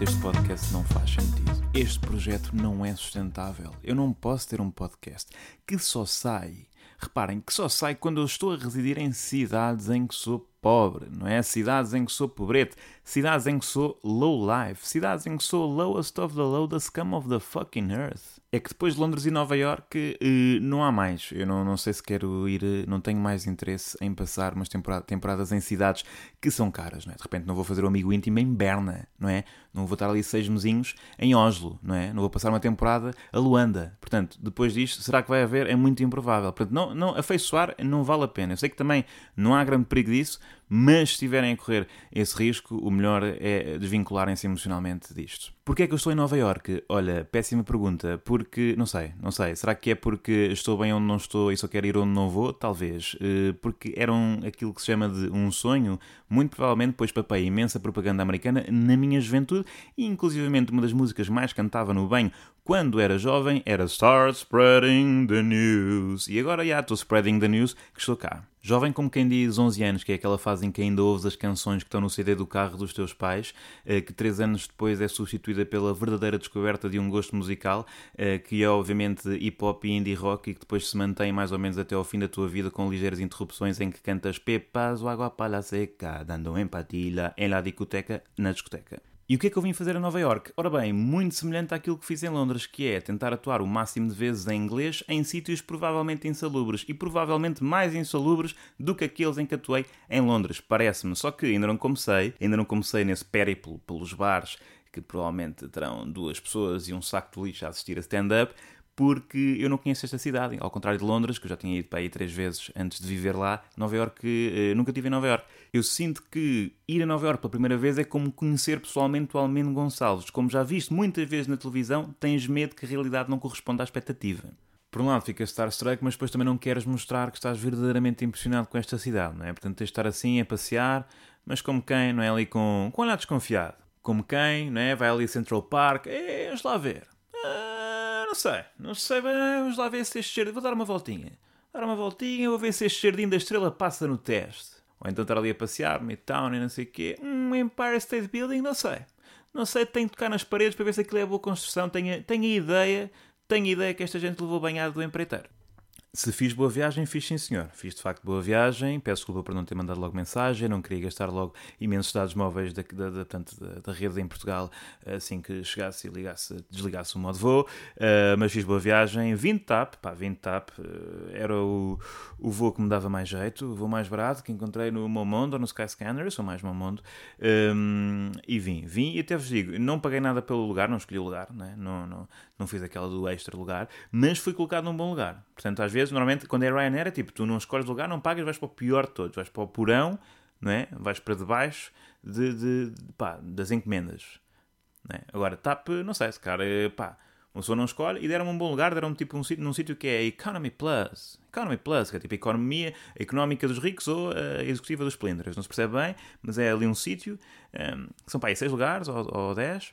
Este podcast não faz sentido. Este projeto não é sustentável. Eu não posso ter um podcast que só sai. Reparem, que só sai quando eu estou a residir em cidades em que sou pobre, não é? Cidades em que sou pobrete, cidades em que sou low life, cidades em que sou lowest of the low, the scum of the fucking earth. É que depois de Londres e Nova York uh, não há mais. Eu não, não sei se quero ir, eh, não tenho mais interesse em passar umas temporada, temporadas em cidades que são caras, não é? De repente não vou fazer um amigo íntimo em Berna, não é? Não vou estar ali seis mesinhos em Oslo, não é? Não vou passar uma temporada a Luanda. Portanto, depois disto, será que vai haver? É muito improvável. Portanto, não, não, afeiçoar não vale a pena. Eu sei que também não há grande perigo disso, mas se estiverem a correr esse risco, o melhor é desvincularem-se emocionalmente disto. Porquê é que eu estou em Nova York? Olha, péssima pergunta. Porque, não sei, não sei. Será que é porque estou bem onde não estou e só quero ir onde não vou? Talvez. Eh, porque era um, aquilo que se chama de um sonho. Muito provavelmente, pois papei imensa propaganda americana na minha juventude e, inclusivamente, uma das músicas mais cantava no banho quando era jovem era Start Spreading the News. E agora, já, estou spreading the news que estou cá. Jovem como quem diz 11 anos, que é aquela fase em que ainda ouves as canções que estão no CD do carro dos teus pais, eh, que 3 anos depois é substituída pela verdadeira descoberta de um gosto musical, eh, que é obviamente hip hop e indie rock e que depois se mantém mais ou menos até ao fim da tua vida com ligeiras interrupções em que cantas Pepas o água para la seca, dando empatia em la discoteca, na discoteca. E o que é que eu vim fazer a Nova York? Ora bem, muito semelhante àquilo que fiz em Londres, que é tentar atuar o máximo de vezes em inglês em sítios provavelmente insalubres e provavelmente mais insalubres do que aqueles em que atuei em Londres, parece-me. Só que ainda não comecei, ainda não comecei nesse périplo pelos bares que provavelmente terão duas pessoas e um saco de lixo a assistir a stand-up, porque eu não conheço esta cidade, ao contrário de Londres, que eu já tinha ido para aí três vezes antes de viver lá, Nova York, eh, nunca tive em Nova York. Eu sinto que ir a Nova York pela primeira vez é como conhecer pessoalmente o Almeno Gonçalves. Como já viste muitas vezes na televisão, tens medo que a realidade não corresponda à expectativa. Por um lado ficas starstruck, mas depois também não queres mostrar que estás verdadeiramente impressionado com esta cidade, não é? Portanto, tens de estar assim a passear, mas como quem, não é? Ali com, com olhar desconfiado. Como quem, não é? Vai ali a Central Park, é, vamos lá ver. Ah, não sei, não sei vamos lá ver se este jardim. Vou dar uma voltinha. Dar uma voltinha, vou ver se este jardim da estrela passa no teste. Ou então estar ali a passear, Midtown e não sei o quê. Um Empire State Building, não sei. Não sei, tenho que tocar nas paredes para ver se aquilo é boa construção. Tenho, tenho ideia, tenho ideia que esta gente levou banhado do empreiteiro. Se fiz boa viagem, fiz sim senhor. Fiz de facto boa viagem. Peço desculpa por não ter mandado logo mensagem. Não queria gastar logo imensos dados móveis da, da, da, da, rede em Portugal assim que chegasse e ligasse, desligasse o modo voo. Uh, mas fiz boa viagem. 20 TAP, pá, 20 TAP. Uh, era o, o voo que me dava mais jeito. O voo mais barato que encontrei no Momondo ou no Skyscanner. Eu sou mais Momondo. Um, e vim. Vim e até vos digo, não paguei nada pelo lugar, não escolhi o lugar, né? não, não, não fiz aquela do extra lugar, mas fui colocado num bom lugar. Portanto, às vezes vezes, normalmente, quando é Ryanair, é tipo, tu não escolhes lugar, não pagas, vais para o pior de todos. Vais para o porão, não é? Vais para debaixo de, de, de pá, das encomendas. Não é? Agora, TAP, não sei, se cara, pá, uma pessoa não escolhe e deram-me um bom lugar, deram-me tipo um sítio, num sítio que é Economy Plus. Economy Plus, que é tipo a economia económica dos ricos ou a executiva dos plindres. Não se percebe bem, mas é ali um sítio, um, são pá, aí seis lugares ou, ou dez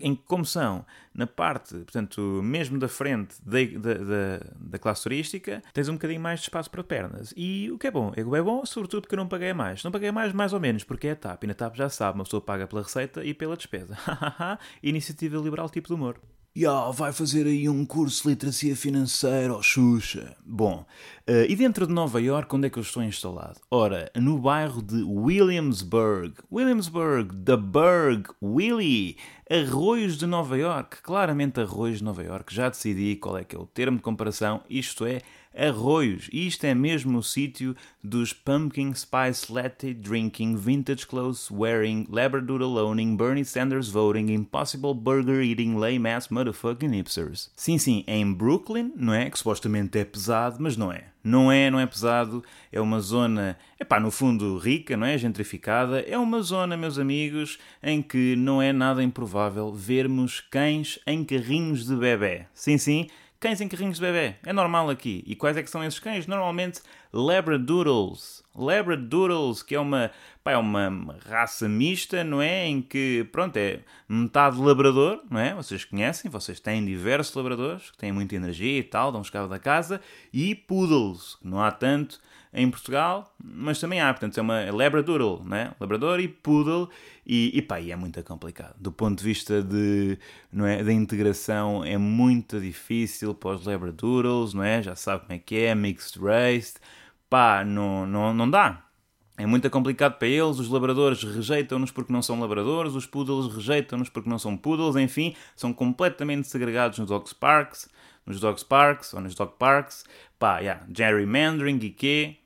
em como são na parte, portanto, mesmo da frente da, da, da, classe turística, tens um bocadinho mais de espaço para pernas. E o que é bom? É, é bom, sobretudo, porque eu não paguei mais. Não paguei mais, mais ou menos, porque é a TAP. E na TAP já sabe, uma pessoa paga pela receita e pela despesa. Iniciativa liberal tipo de humor. Ya, vai fazer aí um curso de literacia financeira, ó oh, Xuxa. Bom, uh, e dentro de Nova York, onde é que eu estou instalado? Ora, no bairro de Williamsburg. Williamsburg, the Burg, Willie. Arroios de Nova York. Claramente Arroios de Nova York. Já decidi qual é que é o termo de comparação. Isto é Arroios. Isto é mesmo o sítio dos Pumpkin Spice Latte Drinking, Vintage Clothes Wearing, Labradoodle Owning, Bernie Sanders Voting, Impossible Burger Eating, Lame Ass Motherfucking Hipsters. Sim, sim, é em Brooklyn, não é? Que supostamente é pesado, mas não é. Não é, não é pesado, é uma zona, é pá, no fundo rica, não é? Gentrificada. É uma zona, meus amigos, em que não é nada improvável vermos cães em carrinhos de bebê. Sim, sim, cães em carrinhos de bebê. É normal aqui. E quais é que são esses cães? Normalmente Labradoodles. Labradoodles, que é uma, pá, é uma raça mista, não é? Em que, pronto, é metade labrador, não é? Vocês conhecem, vocês têm diversos labradores que têm muita energia e tal, dão-os cabo da casa, e poodles, que não há tanto em Portugal, mas também há, portanto, é uma Labradoodle, né? Labrador e Poodle, e, e pá, e é muito complicado. Do ponto de vista de, não é, da integração, é muito difícil para os Labradoodles, não é? Já sabe como é que é, mixed race, pá, não, não, não dá. É muito complicado para eles, os labradores rejeitam-nos porque não são labradores, os poodles rejeitam-nos porque não são poodles, enfim, são completamente segregados nos dogs parks, nos dogs parks ou nos dog parks, pá, yeah, gerrymandering e quê?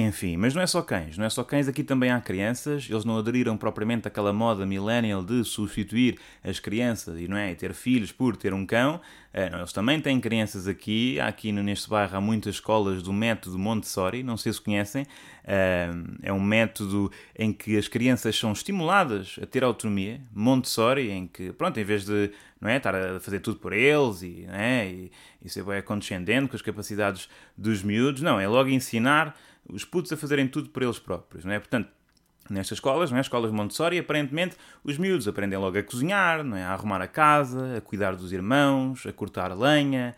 Enfim, mas não é só cães, não é só cães, aqui também há crianças, eles não aderiram propriamente àquela moda millennial de substituir as crianças e não é, e ter filhos por ter um cão, é, não, eles também têm crianças aqui, aqui neste bairro há muitas escolas do método Montessori, não sei se conhecem, é, é um método em que as crianças são estimuladas a ter autonomia, Montessori, em que, pronto, em vez de não é, estar a fazer tudo por eles e, é, e, e ser bem condescendente com as capacidades dos miúdos, não, é logo ensinar os putos a fazerem tudo por eles próprios, não é? Portanto, nestas escolas, não é? escolas Montessori, aparentemente os miúdos aprendem logo a cozinhar, não é? a arrumar a casa, a cuidar dos irmãos, a cortar lenha,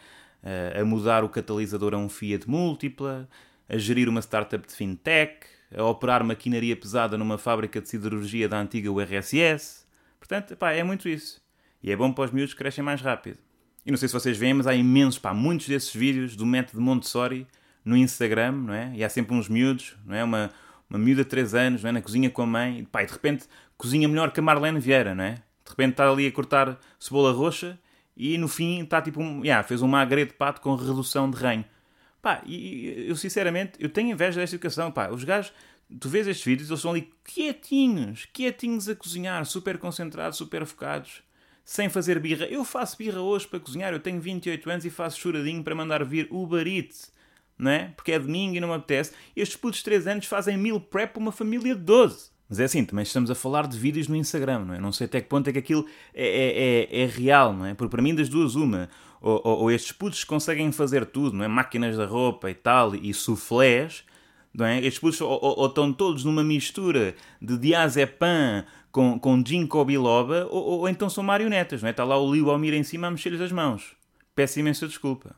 a mudar o catalisador a um Fiat múltipla, a gerir uma startup de fintech, a operar maquinaria pesada numa fábrica de siderurgia da antiga URSS. Portanto, pá, é muito isso. E é bom para os miúdos que crescem mais rápido. E não sei se vocês veem, mas há imensos, pá, muitos desses vídeos do método Montessori no Instagram, não é? E há sempre uns miúdos, não é? Uma, uma miúda de 3 anos, não é? Na cozinha com a mãe, e, pá, e de repente cozinha melhor que a Marlene Vieira, não é? De repente está ali a cortar cebola roxa e no fim está tipo um. Yeah, fez um magre de pato com redução de ranho. Pá, e eu sinceramente, eu tenho inveja desta educação, pá. Os gajos, tu vês estes vídeos, eles estão ali quietinhos, quietinhos a cozinhar, super concentrados, super focados, sem fazer birra. Eu faço birra hoje para cozinhar, eu tenho 28 anos e faço choradinho para mandar vir Uber Eats não é? Porque é domingo e não me apetece. E estes putos de 3 anos fazem mil prep para uma família de 12. Mas é assim, também estamos a falar de vídeos no Instagram, não é? Não sei até que ponto é que aquilo é, é, é, é real, não é? Porque para mim, das duas, uma. Ou, ou, ou, estes putos conseguem fazer tudo, não é? Máquinas da roupa e tal, e soufflés, não é? Estes putos ou, ou, estão todos numa mistura de diazepam com, com ginkgo biloba, ou, ou, então são marionetas, não é? Está lá o Liu Almir em cima a mexer-lhes as mãos. Peço imensa desculpa.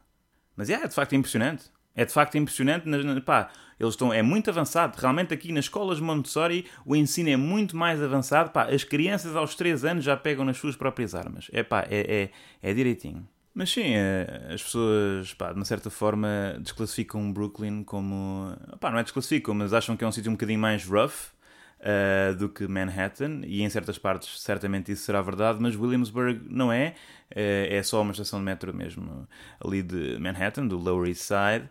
Mas é, de facto, impressionante. É de facto impressionante. Pá, eles estão, é muito avançado. Realmente aqui nas escolas Montessori o ensino é muito mais avançado. Pá, as crianças aos 3 anos já pegam nas suas próprias armas. É pá, é, é, é direitinho. Mas sim, eh, as pessoas, pá, de uma certa forma, desclassificam Brooklyn como. Pá, não é desclassificam, mas acham que é um sítio um bocadinho mais rough uh, do que Manhattan, e em certas partes certamente isso será verdade, mas Williamsburg não é, uh, é só uma estação de metro mesmo ali de Manhattan, do Lower East Side,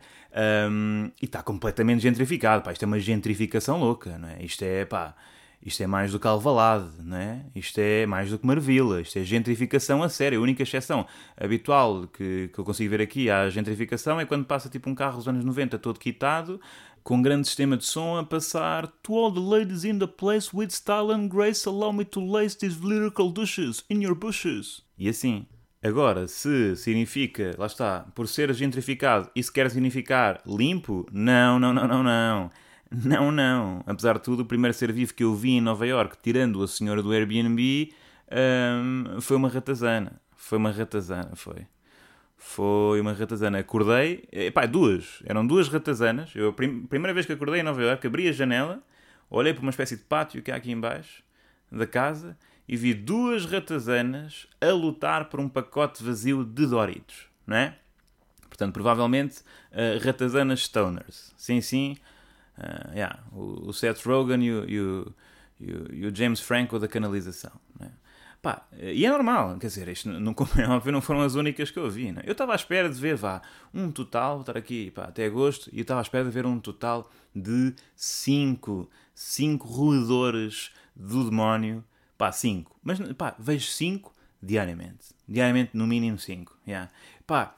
um, e está completamente gentrificado, pá, isto é uma gentrificação louca, não é? Isto é, pá, isto é mais do que Alvalade, não é? Isto é mais do que Marvila, isto é gentrificação a sério. A única exceção habitual que, que eu consigo ver aqui à gentrificação é quando passa tipo um carro dos anos 90 todo quitado, com grande sistema de som a passar To all the ladies in the place with style and grace allow me to lace these lyrical douches in your bushes. E assim. Agora, se significa, lá está, por ser gentrificado, isso quer significar limpo? Não, não, não, não, não. Não, não. Apesar de tudo, o primeiro ser vivo que eu vi em Nova York, tirando a senhora do Airbnb, um, foi uma ratazana. Foi uma ratazana, foi. Foi uma ratazana. Acordei, pá, duas. Eram duas ratazanas. Eu, a prim primeira vez que acordei em Nova Iorque, abri a janela, olhei para uma espécie de pátio que há aqui embaixo da casa e vi duas ratazanas a lutar por um pacote vazio de Doritos, não é? Portanto, provavelmente uh, ratazanas stoners. Sim, sim. Uh, yeah, o, o Seth Rogen e o, e o, e o James Franco da canalização. Não? Pá, e é normal, quer dizer, isto não, como é óbvio, não foram as únicas que eu vi. Né? Eu estava à espera de ver, vá, um total, estar aqui pá, até agosto, e eu estava à espera de ver um total de 5, 5 roedores do demónio. Pá, 5. Mas, pá, vejo 5 diariamente. Diariamente, no mínimo 5. Yeah. Pá,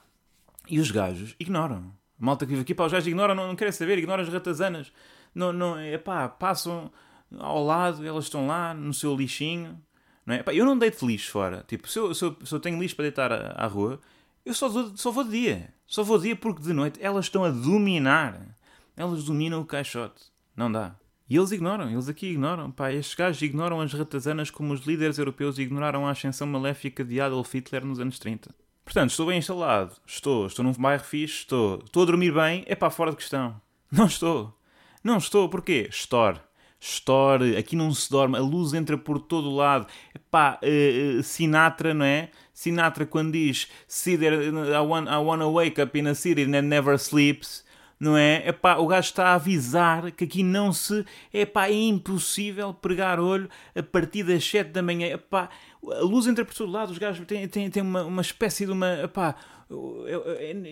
e os gajos ignoram. A malta que vive aqui, pá, os gajos ignoram, não, não querem saber, ignoram as ratazanas. Não, não, é pá, passam ao lado, elas estão lá no seu lixinho não é? Pá, eu não deito lixo fora. Tipo, se eu, se eu, se eu tenho lixo para deitar à, à rua, eu só, só vou de dia. Só vou de dia porque de noite elas estão a dominar. Elas dominam o caixote. Não dá. E eles ignoram, eles aqui ignoram. Pá, estes gajos ignoram as ratazanas como os líderes europeus ignoraram a ascensão maléfica de Adolf Hitler nos anos 30. Portanto, estou bem instalado. Estou. Estou num bairro fixe. Estou. Estou a dormir bem. É pá, fora de questão. Não estou. Não estou. Porquê? Store. Store. Aqui não se dorme. A luz entra por todo o lado. Epá, uh, Sinatra, não é? Sinatra quando diz I wanna, I wanna wake up in a city that never sleeps não é? Epá, o gajo está a avisar que aqui não se. Epá, é impossível pregar olho a partir das 7 da manhã. Epá, a luz entra por todo lado, os gajos têm, têm, têm uma, uma espécie de uma. Epá,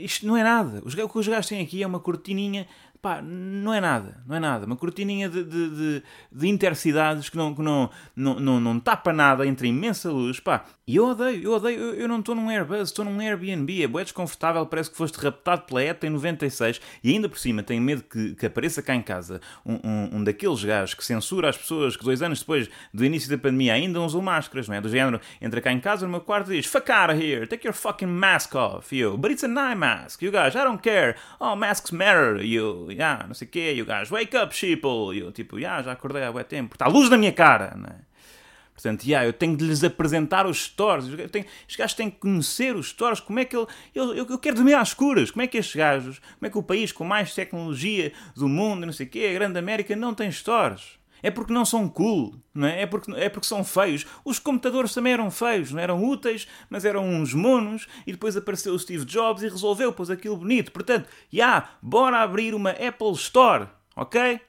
isto não é nada. o que os gajos têm aqui é uma cortininha pá, não é nada, não é nada. Uma cortininha de, de, de, de intercidades que, não, que não, não, não, não tapa nada entre imensa luz, pá. E eu odeio, eu odeio, eu, eu não estou num Airbus, estou num Airbnb, é bué desconfortável, parece que foste raptado pela ETA em 96 e ainda por cima tenho medo que, que apareça cá em casa um, um, um daqueles gajos que censura as pessoas que dois anos depois do início da pandemia ainda usam máscaras, não é? Do género, entra cá em casa no meu quarto e diz Fuck out of here, take your fucking mask off, you. But it's a night mask, you guys, I don't care. Oh, masks matter, you yeah, não sei o quê, e o gajo, wake up, sheeple, e eu, tipo, yeah, já acordei há bué tempo, está a luz na minha cara, não é? Portanto, yeah, eu tenho de lhes apresentar os stores, eu tenho, os gajos têm que conhecer os stores, como é que ele, eu, eu, eu quero dormir às escuras, como é que estes gajos, como é que o país com mais tecnologia do mundo, não sei o quê, a grande América, não tem stores? É porque não são cool, não é? É porque, é porque são feios. Os computadores também eram feios, não eram úteis, mas eram uns monos, e depois apareceu o Steve Jobs e resolveu, pôs aquilo bonito. Portanto, já, yeah, bora abrir uma Apple Store, ok?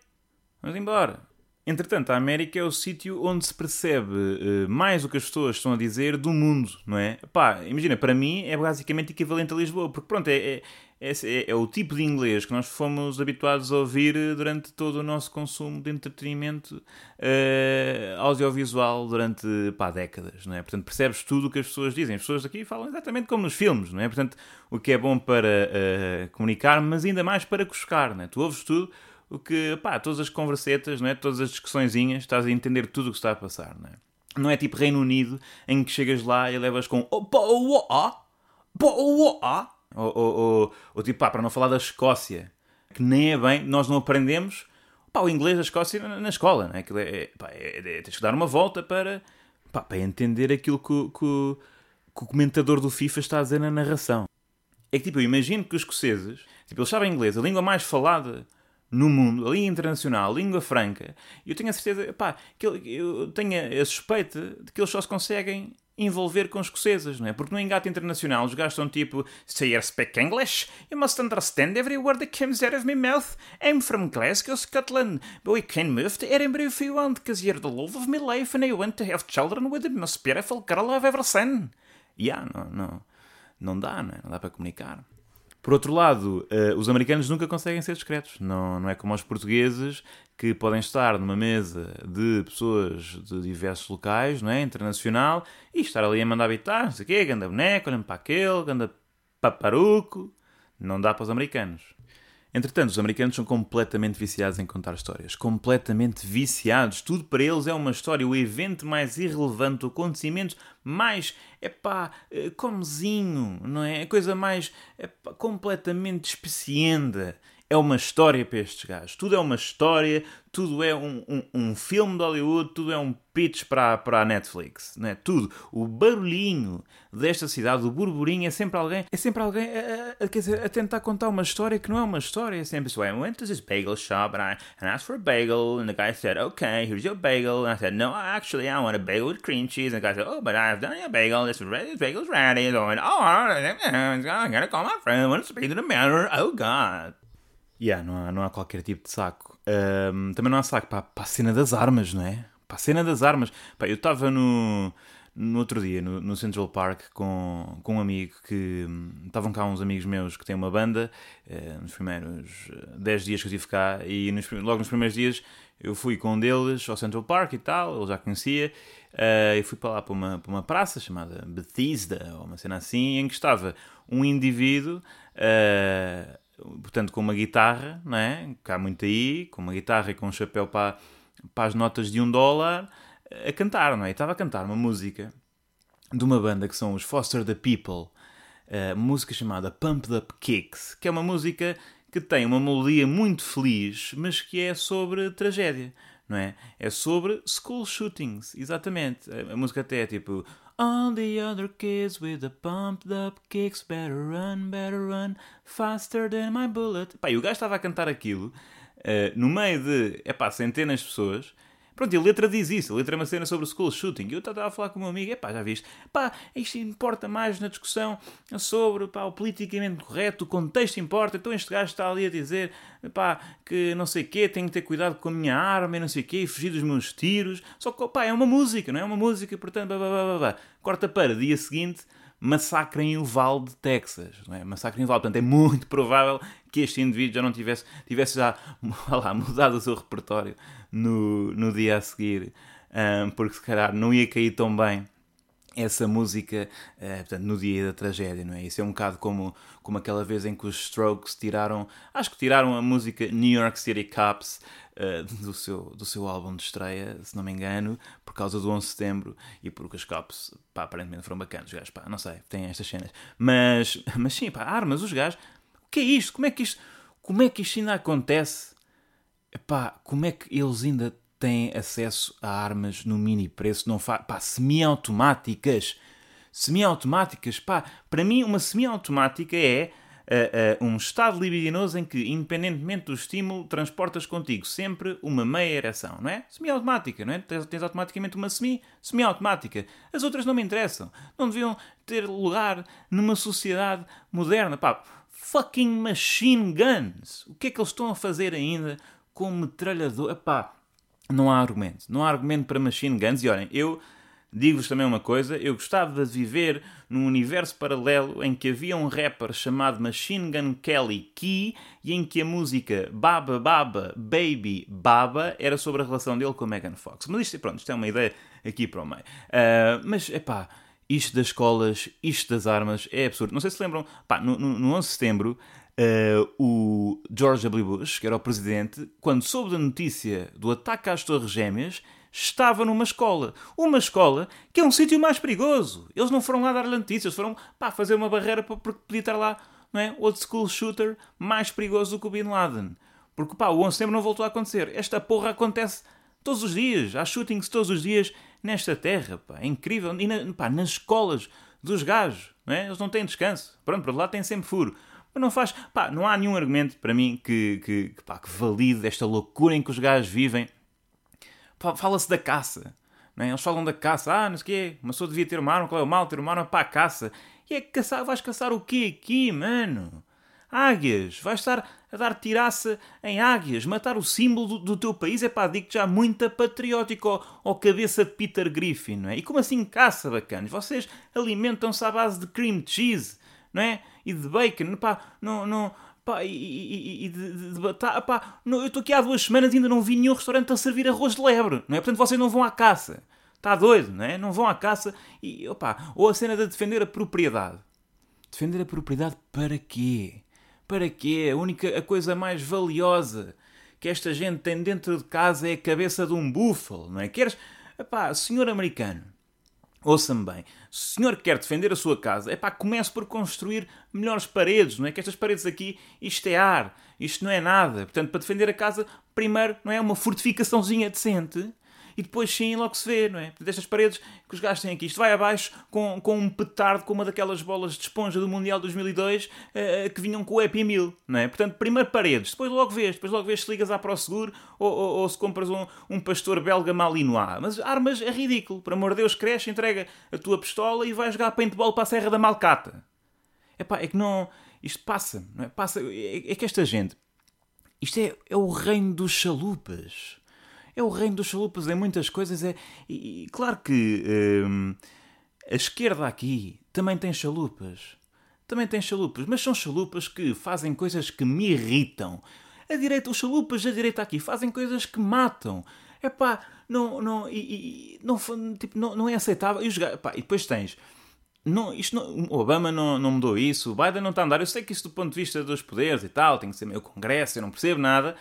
Vamos embora. Entretanto, a América é o sítio onde se percebe uh, mais o que as pessoas estão a dizer do mundo, não é? Pá, imagina, para mim é basicamente equivalente a Lisboa, porque pronto, é, é, é, é, o tipo de inglês que nós fomos habituados a ouvir durante todo o nosso consumo de entretenimento uh, audiovisual durante pá, décadas, não é? Portanto, percebes tudo o que as pessoas dizem. As pessoas aqui falam exatamente como nos filmes, não é? Portanto, o que é bom para uh, comunicar, mas ainda mais para cuscar, não é? Tu ouves tudo o que, pá, todas as conversetas, não é? todas as discussões, estás a entender tudo o que está a passar, não é? Não é tipo Reino Unido, em que chegas lá e levas com ou, ou, ou tipo, pá, para não falar da Escócia, que nem é bem, nós não aprendemos pá, o inglês da Escócia na escola, não é? Aquilo é, pá, é, é, tens que dar uma volta para, pá, para entender aquilo que, que, que o comentador do FIFA está a dizer na narração. É que tipo, eu imagino que os escoceses, tipo, eles sabem inglês, a língua mais falada no mundo, a língua internacional, língua franca, eu tenho a certeza, pá, que eu tenho a suspeita de que eles só se conseguem envolver com escocesas, não é? Porque no engate internacional os gajos são tipo Say you speak English, you must understand every word that comes out of my mouth. I'm from Glasgow, Scotland, but we can move to Edinburgh if you want, because you're the love of my life and I want to have children with the most beautiful girl I've ever seen. Yeah, não, não, não dá, não é? Não dá para comunicar. Por outro lado, uh, os americanos nunca conseguem ser discretos. Não, não é como os portugueses que podem estar numa mesa de pessoas de diversos locais, não é? internacional, e estar ali a mandar habitar, não sei o quê, ganda boneco, olhando para aquele, ganda paparuco. Não dá para os americanos. Entretanto, os americanos são completamente viciados em contar histórias. Completamente viciados. Tudo para eles é uma história. O evento mais irrelevante, o acontecimento mais, é pá, eh, comezinho, não é? A coisa mais epá, completamente especienda é uma história para estes gajos. Tudo é uma história, tudo é um, um, um, filme de Hollywood, tudo é um pitch para, para a Netflix, não é? Tudo. O barulhinho desta cidade, o burburinho, é sempre alguém, é sempre alguém a, a, a tentar contar uma história que não é uma história, é sempre assim, I went to this bagel shop and I and asked for a bagel and the guy said, okay, here's your bagel. And I said, no, actually I want a bagel with cream cheese. And the guy said, oh, but I've done your bagel, this, this bagel's ready. And I went, oh, I gotta call my friend, I want to speak to the manager. Oh, God. Yeah, não há, não há qualquer tipo de saco. Um, também não há saco para, para a cena das armas, não é? Para a cena das armas. Pá, eu estava no, no outro dia no, no, Central Park com, com um amigo que. Estavam cá uns amigos meus que têm uma banda uh, nos primeiros 10 dias que eu estive cá e nos, logo nos primeiros dias eu fui com um deles ao Central Park e tal, ele já conhecia. Uh, e fui para lá para uma, para uma praça chamada Bethesda, ou uma cena assim, em que estava um indivíduo. Uh, portanto, com uma guitarra, não é? Cá muito aí, com uma guitarra e com um chapéu para, para as notas de um dólar, a cantar, não é? E estava a cantar uma música de uma banda que são os Foster the People, música chamada Pumped Up Kicks, que é uma música que tem uma melodia muito feliz, mas que é sobre tragédia, não é? É sobre school shootings, exatamente. A, música até é tipo All the other kids with the pumped up kicks better run, better run, faster than my bullet. Pá, e o gajo estava a cantar aquilo uh, no meio de, é pá, centenas de pessoas Pronto, e a letra diz isso, a letra é uma cena sobre o school shooting. E eu estava a falar com o meu amigo, é pá, já viste? Pá, isto importa mais na discussão sobre pá, o politicamente correto, o contexto importa. Então este gajo está ali a dizer, pá, que não sei o quê, tenho que ter cuidado com a minha arma e não sei o quê, e fugir dos meus tiros. Só que, pá, é uma música, não é? uma música, portanto, blá, blá, blá, blá. Corta para dia seguinte, massacre em Uvalde, Texas. Não é? Massacre em Uvalde. Portanto, é muito provável que este indivíduo já não tivesse, tivesse já lá, mudado o seu repertório no, no dia a seguir, um, porque se calhar não ia cair tão bem essa música uh, portanto, no dia da tragédia, não é? Isso é um bocado como, como aquela vez em que os Strokes tiraram, acho que tiraram a música New York City Cops uh, do, seu, do seu álbum de estreia, se não me engano, por causa do 11 de setembro e porque os Cops, pá, aparentemente foram bacanas, os gajos, pá, não sei, têm estas cenas. Mas, mas sim, pá, armas, os gajos, o que é isto? Como é que isto, como é que isto ainda acontece? Epá, como é que eles ainda têm acesso a armas no mini preço? Não fa... Pá, semiautomáticas. Semiautomáticas, pá, para mim uma semiautomática é uh, uh, um estado libidinoso em que, independentemente do estímulo, transportas contigo sempre uma meia ereção, não é? Semiautomática, não é? Tens, tens automaticamente uma semi, semiautomática. As outras não me interessam. Não deviam ter lugar numa sociedade moderna. Pá, fucking machine guns. O que é que eles estão a fazer ainda com metralhador. Epá, não há argumento. Não há argumento para machine guns. E olhem, eu digo-vos também uma coisa: eu gostava de viver num universo paralelo em que havia um rapper chamado Machine Gun Kelly Key e em que a música Baba Baba Baby Baba era sobre a relação dele com a Megan Fox. Mas isto, pronto, isto é uma ideia aqui para o meio. Uh, mas, epá, isto das escolas, isto das armas é absurdo. Não sei se lembram, pá, no, no, no 11 de setembro Uh, o George W. Bush, que era o presidente, quando soube da notícia do ataque às Torres Gêmeas, estava numa escola. Uma escola que é um sítio mais perigoso. Eles não foram lá dar notícias, foram pá, fazer uma barreira porque podia estar lá, não é? Old school shooter mais perigoso do que o Bin Laden. Porque pá, o 11 de setembro não voltou a acontecer. Esta porra acontece todos os dias. Há shootings todos os dias nesta terra. Pá. É incrível. E na, pá, nas escolas dos gajos. Não é? Eles não têm descanso. Pronto, por lá tem sempre furo. Não faz. Pá, não há nenhum argumento para mim que, que, que, pá, que valide esta loucura em que os gajos vivem. Fala-se da caça. Não é? Eles falam da caça. Ah, não sei o quê. Uma pessoa devia ter uma arma. Qual é o mal? Ter uma arma para a caça. E é que caçar. Vais caçar o quê aqui, mano? Águias. Vais estar a dar tiraça em águias. Matar o símbolo do, do teu país. É pá, digo já muito patriótico ao, ao, cabeça de Peter Griffin, não é? E como assim caça, bacanas? Vocês alimentam-se à base de cream cheese, não é? e de bacon, pá, não, não, pá, e, e, e de, de, batata, pá, não, eu estou aqui há duas semanas e ainda não vi nenhum restaurante a servir arroz de lebre, não é? Portanto, vocês não vão à caça. Está doido, não é? Não vão à caça e, opá, ou a cena de defender a propriedade. Defender a propriedade para quê? Para quê? A única, a coisa mais valiosa que esta gente tem dentro de casa é a cabeça de um búfalo, não é? Queres, epá, senhor americano, Ouça-me bem, se o senhor quer defender a sua casa, é pá, comece por construir melhores paredes, não é? Que estas paredes aqui, isto é ar, isto não é nada. Portanto, para defender a casa, primeiro, não é? Uma fortificaçãozinha decente e depois sim logo se vê, não é? Destas paredes que os gajos têm aqui. Isto vai abaixo com, com um petardo, com uma daquelas bolas de esponja do Mundial 2002 uh, eh, que vinham com o Happy Meal, não é? Portanto, primeiro paredes, depois logo vês, depois logo vês se ligas à ProSeguro ou, ou, ou se compras um, um pastor belga malinois. Mas armas é ridículo, por amor de Deus, cresce, entrega a tua pistola e vai jogar paintball para a Serra da Malcata. Epá, é que não... Isto passa, não é? Passa... É, é que esta gente... Isto é, é o reino dos chalupas é o reino dos chalupas em muitas coisas. É, e, claro que hum, a esquerda aqui também tem chalupas. Também tem chalupas, mas são chalupas que fazem coisas que me irritam. A direita, os chalupas da direita aqui fazem coisas que matam. É pá, não, não, e, e, não, tipo, não, não é aceitável. E, os, epá, e depois tens. Não, isto não, o Obama não, não mudou isso, o Biden não está a andar. Eu sei que isso do ponto de vista dos poderes e tal, tem que ser meio congresso, eu não percebo nada.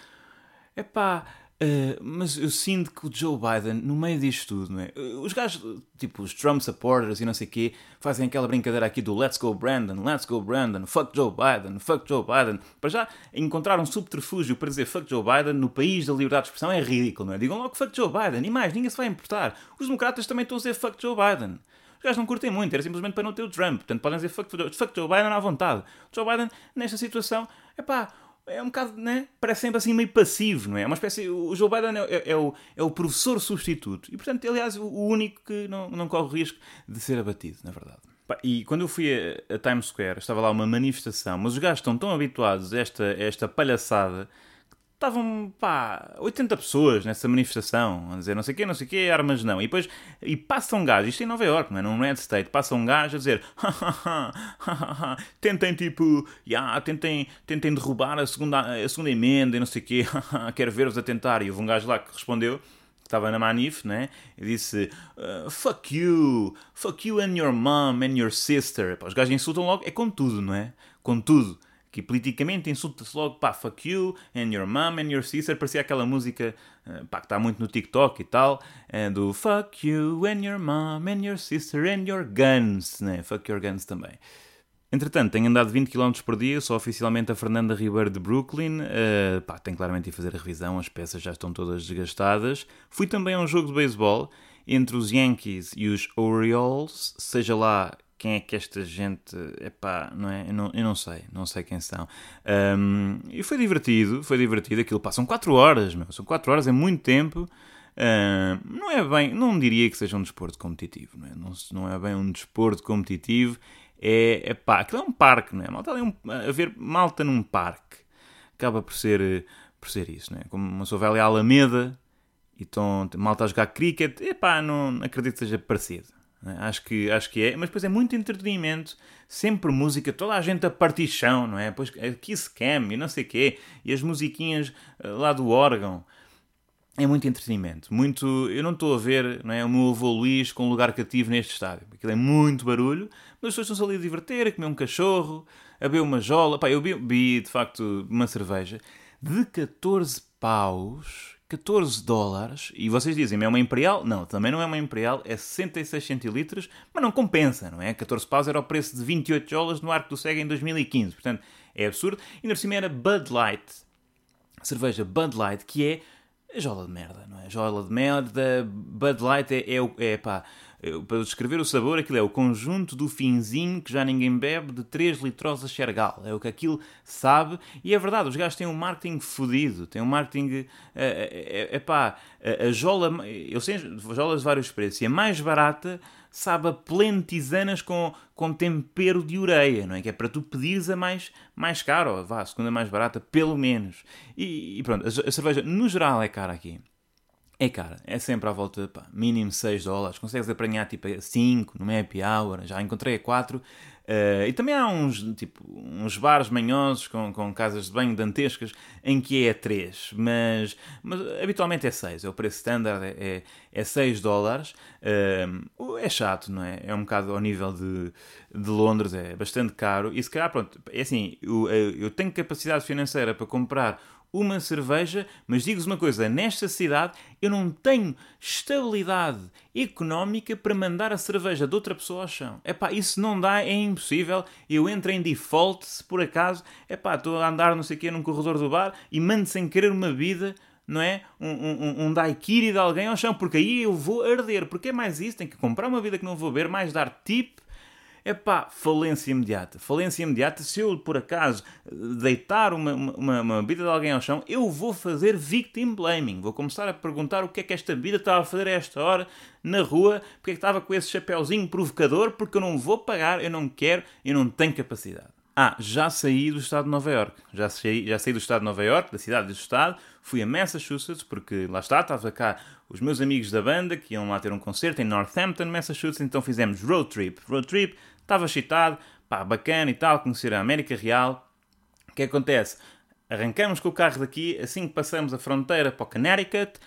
É pá, Uh, mas eu sinto que o Joe Biden, no meio disto tudo, não é? Os gajos, tipo os Trump supporters e não sei o quê, fazem aquela brincadeira aqui do Let's go Brandon, Let's go Brandon, fuck Joe Biden, fuck Joe Biden. Para já, encontrar um subterfúgio para dizer fuck Joe Biden no país da liberdade de expressão é ridículo, não é? Digam logo fuck Joe Biden e mais, ninguém se vai importar. Os democratas também estão a dizer fuck Joe Biden. Os gajos não curtem muito, era simplesmente para não ter o Trump. Portanto, podem dizer fuck, fuck Joe Biden à vontade. Joe Biden, nesta situação, é pá, é um bocado, né? Parece sempre assim meio passivo, não é? é uma espécie. O Joe Biden é, é, é, o, é o professor substituto. E, portanto, aliás, o único que não, não corre risco de ser abatido, na verdade. E quando eu fui a, a Times Square, estava lá uma manifestação, mas os gajos estão tão habituados a esta, a esta palhaçada estavam, pá, 80 pessoas nessa manifestação, a dizer não sei o quê, não sei o quê, armas não. E depois, e passa um gajo, isto em Nova York, não é? Num Red State, passa um gajo a dizer tentem tipo, yeah, tentem, tentem derrubar a segunda, a segunda emenda e não sei o quê, quero ver-vos a tentar. E houve um gajo lá que respondeu, estava na Manif, né? E disse uh, fuck you, fuck you and your mom and your sister. Pá, os gajos insultam logo, é com tudo, não é? Com tudo que politicamente insulta-se logo, pá, fuck you, and your mom and your sister, parecia aquela música, eh, pá, que está muito no TikTok e tal, eh, do fuck you, and your mom, and your sister, and your guns, né? Fuck your guns também. Entretanto, tenho andado 20 km por dia, sou oficialmente a Fernanda Ribeiro de Brooklyn. Uh, pá, tenho claramente de fazer a revisão, as peças já estão todas desgastadas. Fui também a um jogo de beisebol entre os Yankees e os Orioles, seja lá quem é que esta gente. Epá, não é? Eu não, eu não sei, não sei quem são. Um, e foi divertido, foi divertido. Aquilo passam 4 horas, meu. São 4 horas, é muito tempo. não é bem, não diria que seja um desporto competitivo, não é? Não, não é bem um desporto competitivo. É, é pá, aquilo é um parque, não é? Malta ali um, a ver malta num parque. Acaba por ser, por ser isso, não é? Como uma sou velha Alameda e estão malta a jogar cricket, epá, não acredito que seja parecido. É? Acho que, acho que é, mas depois é muito entretenimento, sempre música, toda a gente a partição, não é? Depois Kiss Cam e não sei o quê, e as musiquinhas eh, lá do órgão. É muito entretenimento, muito. Eu não estou a ver não é, o meu avô Luís com um lugar cativo neste estádio. Aquilo é muito barulho, mas as pessoas estão-se ali a divertir, a comer um cachorro, a beber uma jola. Pá, eu bebi, de facto, uma cerveja de 14 paus 14 dólares, e vocês dizem, é uma Imperial? Não, também não é uma Imperial, é 66 centilitros, mas não compensa, não é? 14 paus era o preço de 28 dólares no Arco do Cego em 2015, portanto é absurdo. E por cima era Bud Light, cerveja Bud Light, que é jola de merda, não é? Jola de merda, Bud Light é, é, é pá, para descrever o sabor, aquilo é o conjunto do finzinho que já ninguém bebe de 3 litros a Xergal. É o que aquilo sabe. E é verdade, os gajos têm um marketing fodido. Têm um marketing. É, é, é pá, a jola. Eu sei jolas de vários preços. E a mais barata sabe a com, com tempero de ureia, não é? Que é para tu pedires a mais, mais caro, ou vá, a segunda mais barata, pelo menos. E, e pronto, a, a cerveja no geral é cara aqui. É cara, é sempre à volta, pá, mínimo 6 dólares. Consegues apanhar tipo a 5 no happy hour, já encontrei a 4. Uh, eh, e também há uns, tipo, uns bares manhosos com, com casas de banho dantescas em que é 3, mas, mas habitualmente é 6. É o preço standard, é, é, é 6 dólares. Uh, é chato, não é? É um bocado ao nível de, de Londres, é bastante caro. E se calhar, pronto, é assim, eu, eu tenho capacidade financeira para comprar uma cerveja, mas digo-vos uma coisa: nesta cidade eu não tenho estabilidade económica para mandar a cerveja de outra pessoa ao chão. É pá, isso não dá, é impossível. Eu entro em default se por acaso, é pá, estou a andar não sei o quê num corredor do bar e mando sem querer uma vida não é? Um, um, um daiquiri de alguém ao chão, porque aí eu vou arder. Porque é mais isso, tenho que comprar uma vida que não vou beber, mais dar tip é pá, falência imediata. Falência imediata. Se eu, por acaso, deitar uma, uma, uma de alguém ao chão, eu vou fazer victim blaming. Vou começar a perguntar o que é que esta bebida estava a fazer a esta hora na rua, porque é que estava com esse chapéuzinho provocador, porque eu não vou pagar, eu não quero, eu não tenho capacidade. Ah, já saí do estado de Nova York. Já saí, já saí do estado de Nova York, da cidade do estado, fui a Massachusetts, porque lá está, estava cá os meus amigos da banda que iam lá ter um concerto em Northampton, Massachusetts, então fizemos road trip. Road trip, estava excitado, pá, bacana e tal, conhecer a América Real. O que acontece? Arrancamos com o carro daqui, assim que passamos a fronteira para o Connecticut,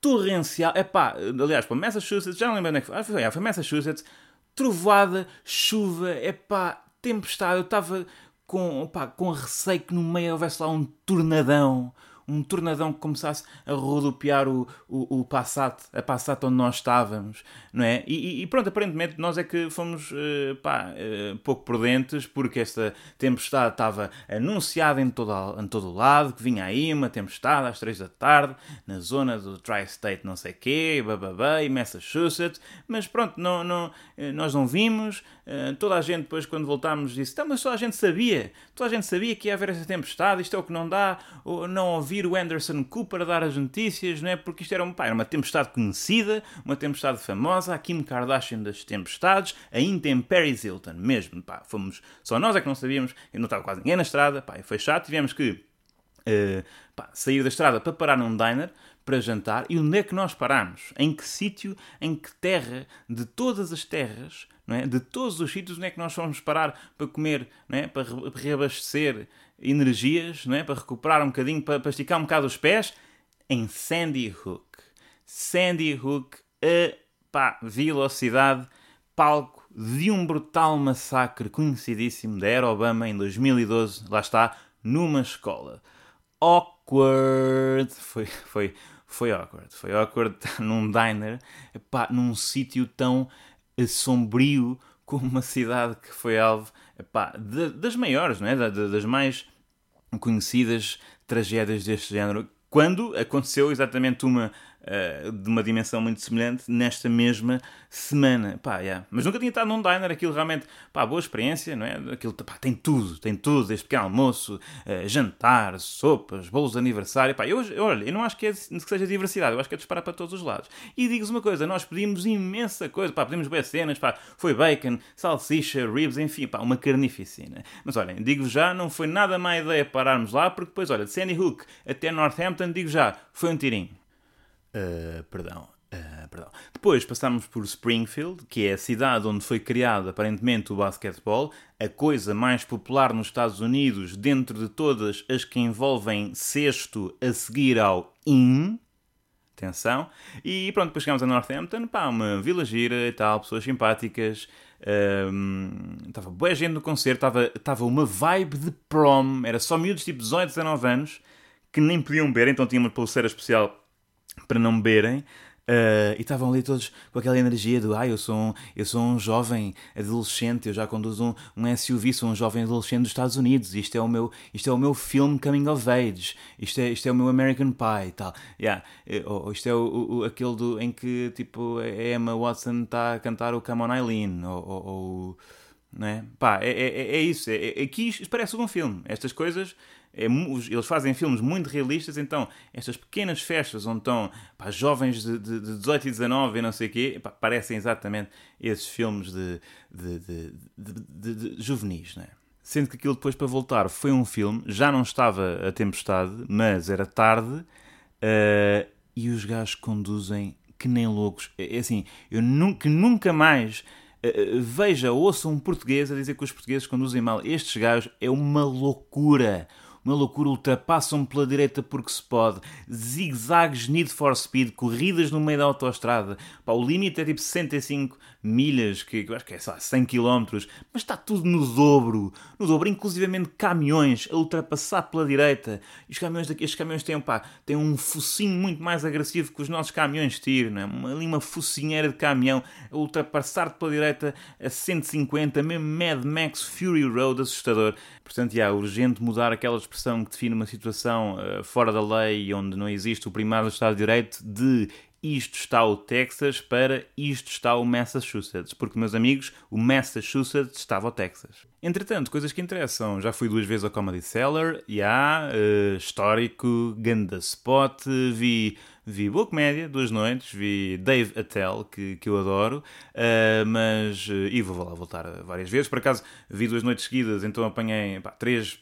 torrencial, é pá, aliás, para Massachusetts, já não lembro onde é que foi, ah, foi, foi Massachusetts, trovoada, chuva, é pá, tempestade, eu estava com, pá, com receio que no meio houvesse lá um tornadão, um tornadão que começasse a rodopiar o, o, o Passat, a Passat onde nós estávamos, não é? E, e pronto, aparentemente nós é que fomos uh, pá, uh, pouco prudentes porque esta tempestade estava anunciada em todo, em todo o lado, que vinha aí uma tempestade às três da tarde, na zona do Tri-State não sei quê, e Massachusetts, mas pronto, não, não, eh, nós não vimos, toda a gente depois quando voltámos disse, então, mas só a gente sabia, toda a gente sabia que ia haver essa tempestade, isto é o que não dá, não ouvir o Anderson Cooper a dar as notícias, não é? Porque isto era, pá, era uma tempestade conhecida, uma tempestade famosa, a Kim Kardashian das tempestades, em Paris Hilton, mesmo, pá, fomos, só nós é que não sabíamos, não estava quase ninguém na estrada, pá, foi chato, tivemos que uh, pá, sair da estrada para parar num diner, para jantar, e onde é que nós parámos? Em que sítio, em que terra, de todas as terras, é? de todos os sítios onde é que nós fomos parar para comer, é? para reabastecer energias, é? para recuperar um bocadinho, para, para esticar um bocado os pés, em Sandy Hook. Sandy Hook, a pá, vila ou cidade, palco de um brutal massacre conhecidíssimo da Era Obama em 2012, lá está, numa escola. Awkward! Foi, foi, foi awkward. Foi awkward num diner, pá, num sítio tão sombrio como uma cidade que foi alvo epá, de, das maiores, não é? das mais conhecidas tragédias deste género. Quando aconteceu exatamente uma uh, de uma dimensão muito semelhante nesta mesma semana. Pá, yeah. Mas nunca tinha estado num diner, aquilo realmente, pá, boa experiência, não é? Aquilo pá, tem tudo, tem tudo, desde pequeno almoço, uh, jantar, sopas, bolos de aniversário. Pá, eu, eu, olha, eu não acho que, é, que seja diversidade, eu acho que é disparar para todos os lados. E digo-vos uma coisa, nós pedimos imensa coisa, pá, pedimos boas cenas, pá, foi bacon, salsicha, ribs, enfim, pá, uma carnificina. Mas olhem, digo já, não foi nada má ideia pararmos lá, porque depois, olha, de Sandy Hook até Northampton, digo já, foi um tirinho. Uh, perdão. Uh, perdão. Depois passámos por Springfield, que é a cidade onde foi criado aparentemente o basquetebol, a coisa mais popular nos Estados Unidos, dentro de todas as que envolvem cesto a seguir ao IN. Atenção. E pronto, depois chegámos a Northampton, pá, uma vila gira e tal, pessoas simpáticas. Estava boa gente no concerto, estava uma vibe de prom, era só miúdos tipo 18, 19 anos que nem podiam beber, então tinha uma pulseira especial para não beberem. Uh, e estavam ali todos com aquela energia do ah, eu sou um, eu sou um jovem adolescente, eu já conduzo um, um SUV, sou um jovem adolescente dos Estados Unidos, isto é o meu, isto é o meu filme Coming of Age, isto é, isto é o meu American Pie e tal. Yeah. Eh, ou, isto é o, o, aquele do, em que tipo, a Emma Watson está a cantar o Come on Eileen, ou, ou, ou não é? Pá, é, é, é isso, é, é, aqui parece um filme, estas coisas é, eles fazem filmes muito realistas, então estas pequenas festas onde estão pá, jovens de, de, de 18 e 19 e não sei o quê, pá, parecem exatamente esses filmes de, de, juvenis, não é? Sendo que aquilo depois para voltar foi um filme, já não estava a tempestade, mas era tarde, uh, e os gajos conduzem que nem loucos. É, é assim, eu nunca, nunca mais uh, veja, ouça um português a dizer que os portugueses conduzem mal. Estes gajos é uma loucura uma loucura, ultrapassam pela direita porque se pode, zigzags Need for Speed, corridas no meio da autoestrada, Pá, o limite é tipo 65 milhas, que eu acho que é só 100 km, mas está tudo no dobro, no dobro, inclusivamente caminhões a ultrapassar pela direita, e os caminhões daqui, estes caminhões têm, pá, têm um focinho muito mais agressivo que os nossos caminhões tiro, não é? Uma, ali uma focinheira de caminhão a ultrapassar pela direita a 150, mesmo Mad Max Fury Road assustador. Portanto, é urgente mudar aquela expressão que define uma situação uh, fora da lei, onde não existe o primado do Estado de Direito, de isto está o Texas para isto está o Massachusetts, porque, meus amigos, o Massachusetts estava o Texas. Entretanto, coisas que interessam, já fui duas vezes ao Comedy Cellar, e há uh, histórico, ganda spot, vi Vi boa comédia, duas noites, vi Dave Attell, que, que eu adoro, uh, mas. Uh, e vou lá voltar várias vezes. Por acaso, vi duas noites seguidas, então apanhei pá, três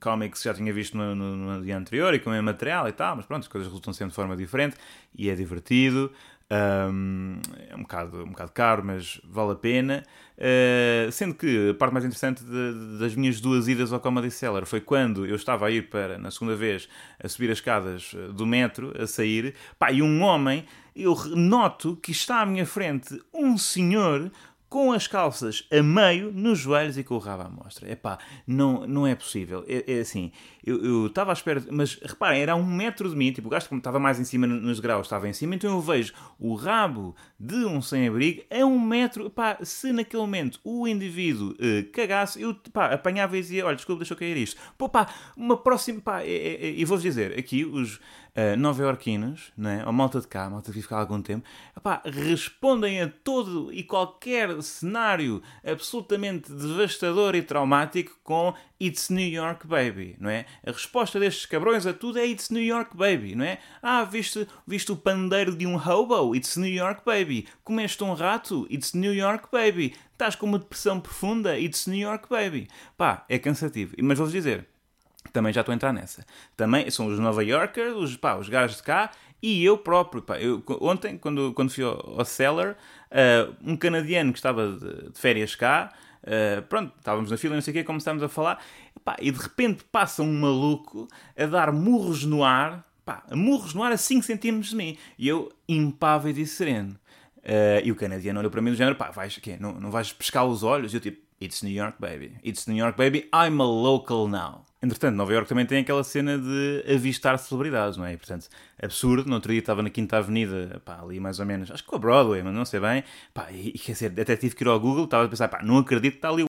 cómics que já tinha visto no, no, no, dia anterior e com o mesmo material e tal, mas pronto, as coisas resultam sempre de forma diferente e é divertido. Um, é um bocado, um bocado caro, mas vale a pena. Uh, sendo que a parte mais interessante de, das minhas duas idas ao Comedy Cellar foi quando eu estava a ir para, na segunda vez, a subir as escadas eh, do metro, a sair, pá, e um homem, eu noto que está à minha frente um senhor com as calças a meio, nos joelhos e com o rabo à mostra. Epá, não, não é possível. É, é assim, eu estava à espera, mas reparem, era a um metro de mim, tipo, o gajo como estava mais em cima nos graus, estava em cima, então eu vejo o rabo de um sem-abrigo a um metro. Epá, se naquele momento o indivíduo uh, cagasse, eu pá, apanhava e dizia, olha, desculpa, deixa eu cair isto. Pô, pá, uma próxima, pá, é, é, é, e vou-vos dizer, aqui os uh, nova-iorquinos, né, ou malta de cá, malta que fica há algum tempo, epá, respondem a todo e qualquer cenário absolutamente devastador e traumático com It's New York Baby, não é? A resposta destes cabrões a tudo é It's New York Baby, não é? Ah, viste, viste o pandeiro de um hobo? It's New York Baby. Comeste um rato? It's New York Baby. Estás com uma depressão profunda? It's New York Baby. Pá, é cansativo. Mas vou-vos dizer, também já estou a entrar nessa. Também são os Nova Yorkers, os, pá, os gajos de cá e eu próprio. Pá, eu, ontem, quando, quando fui ao, ao Cellar, uh, um canadiano que estava de, de férias cá, uh, pronto, estávamos na fila, não sei o quê, começámos a falar, pá, e de repente passa um maluco a dar murros no ar, pá, murros no ar a 5 centímetros de mim, e eu impávido e sereno. Uh, e o canadiano olhou para mim do género, pá, vais, quê? Não, não vais pescar os olhos? E eu tipo, It's New York, baby. It's New York, baby. I'm a local now. Entretanto, Nova York também tem aquela cena de avistar celebridades, não é? E, portanto, absurdo. No outro dia estava na Quinta Avenida, pá, ali mais ou menos, acho que com a Broadway, mas não sei bem. Pá, e, quer dizer, até tive que ir ao Google, estava a pensar, pá, não acredito que está ali o